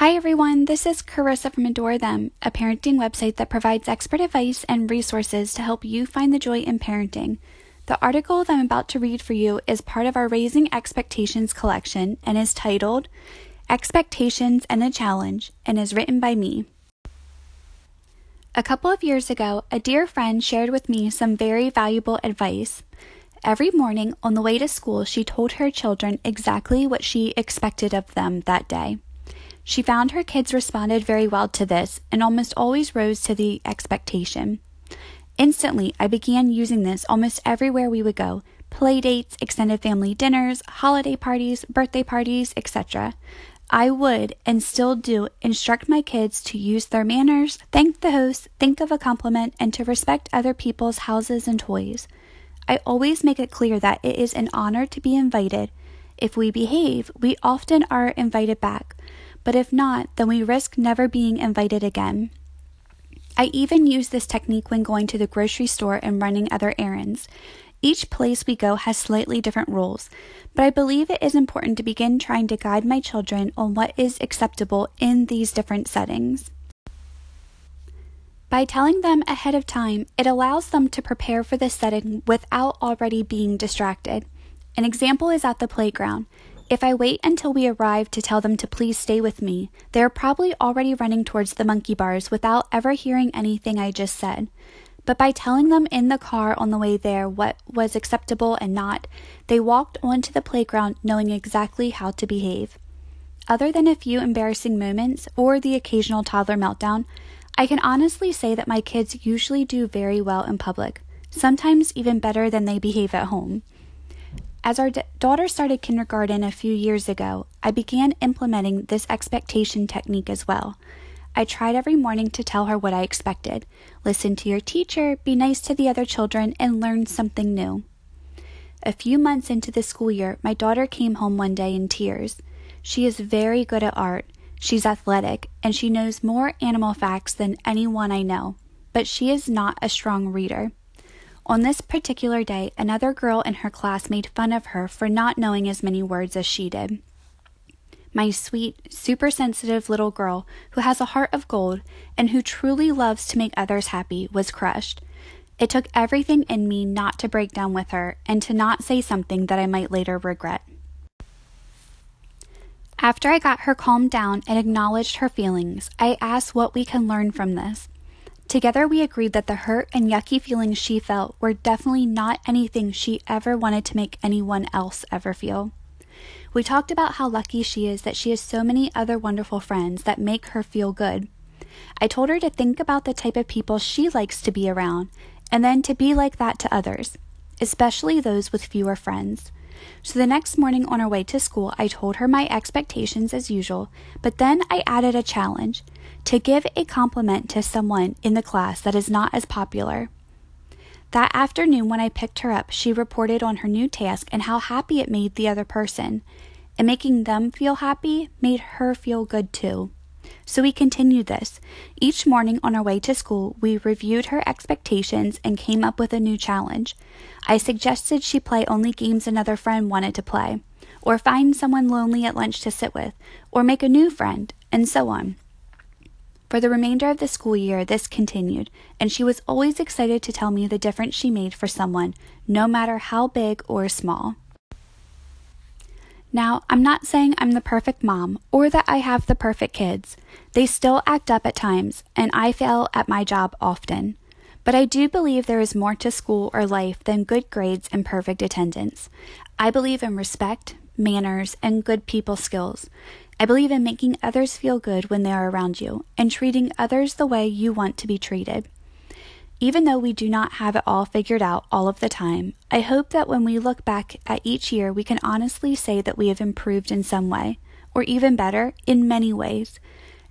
Hi everyone, this is Carissa from Adore Them, a parenting website that provides expert advice and resources to help you find the joy in parenting. The article that I'm about to read for you is part of our Raising Expectations collection and is titled Expectations and a Challenge and is written by me. A couple of years ago, a dear friend shared with me some very valuable advice. Every morning on the way to school, she told her children exactly what she expected of them that day. She found her kids responded very well to this and almost always rose to the expectation. Instantly, I began using this almost everywhere we would go play dates, extended family dinners, holiday parties, birthday parties, etc. I would and still do instruct my kids to use their manners, thank the host, think of a compliment, and to respect other people's houses and toys. I always make it clear that it is an honor to be invited. If we behave, we often are invited back but if not, then we risk never being invited again. I even use this technique when going to the grocery store and running other errands. Each place we go has slightly different rules, but I believe it is important to begin trying to guide my children on what is acceptable in these different settings. By telling them ahead of time, it allows them to prepare for the setting without already being distracted. An example is at the playground. If I wait until we arrive to tell them to please stay with me, they are probably already running towards the monkey bars without ever hearing anything I just said. But by telling them in the car on the way there what was acceptable and not, they walked onto the playground knowing exactly how to behave. Other than a few embarrassing moments or the occasional toddler meltdown, I can honestly say that my kids usually do very well in public, sometimes even better than they behave at home. As our d- daughter started kindergarten a few years ago, I began implementing this expectation technique as well. I tried every morning to tell her what I expected listen to your teacher, be nice to the other children, and learn something new. A few months into the school year, my daughter came home one day in tears. She is very good at art, she's athletic, and she knows more animal facts than anyone I know, but she is not a strong reader. On this particular day, another girl in her class made fun of her for not knowing as many words as she did. My sweet, super sensitive little girl, who has a heart of gold and who truly loves to make others happy, was crushed. It took everything in me not to break down with her and to not say something that I might later regret. After I got her calmed down and acknowledged her feelings, I asked what we can learn from this. Together, we agreed that the hurt and yucky feelings she felt were definitely not anything she ever wanted to make anyone else ever feel. We talked about how lucky she is that she has so many other wonderful friends that make her feel good. I told her to think about the type of people she likes to be around and then to be like that to others, especially those with fewer friends. So the next morning on our way to school, I told her my expectations as usual, but then I added a challenge to give a compliment to someone in the class that is not as popular. That afternoon, when I picked her up, she reported on her new task and how happy it made the other person. And making them feel happy made her feel good too. So we continued this. Each morning on our way to school, we reviewed her expectations and came up with a new challenge. I suggested she play only games another friend wanted to play, or find someone lonely at lunch to sit with, or make a new friend, and so on. For the remainder of the school year, this continued, and she was always excited to tell me the difference she made for someone, no matter how big or small. Now, I'm not saying I'm the perfect mom or that I have the perfect kids. They still act up at times, and I fail at my job often. But I do believe there is more to school or life than good grades and perfect attendance. I believe in respect, manners, and good people skills. I believe in making others feel good when they are around you and treating others the way you want to be treated. Even though we do not have it all figured out all of the time, I hope that when we look back at each year, we can honestly say that we have improved in some way, or even better, in many ways.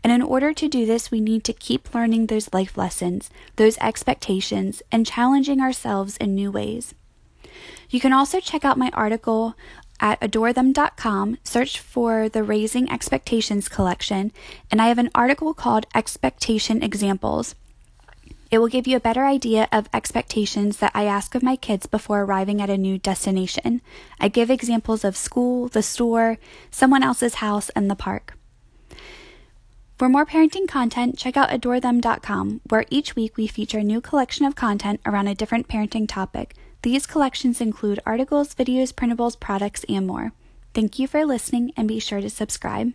And in order to do this, we need to keep learning those life lessons, those expectations, and challenging ourselves in new ways. You can also check out my article at adorethem.com, search for the Raising Expectations collection, and I have an article called Expectation Examples. It will give you a better idea of expectations that I ask of my kids before arriving at a new destination. I give examples of school, the store, someone else's house, and the park. For more parenting content, check out adorethem.com, where each week we feature a new collection of content around a different parenting topic. These collections include articles, videos, printables, products, and more. Thank you for listening and be sure to subscribe.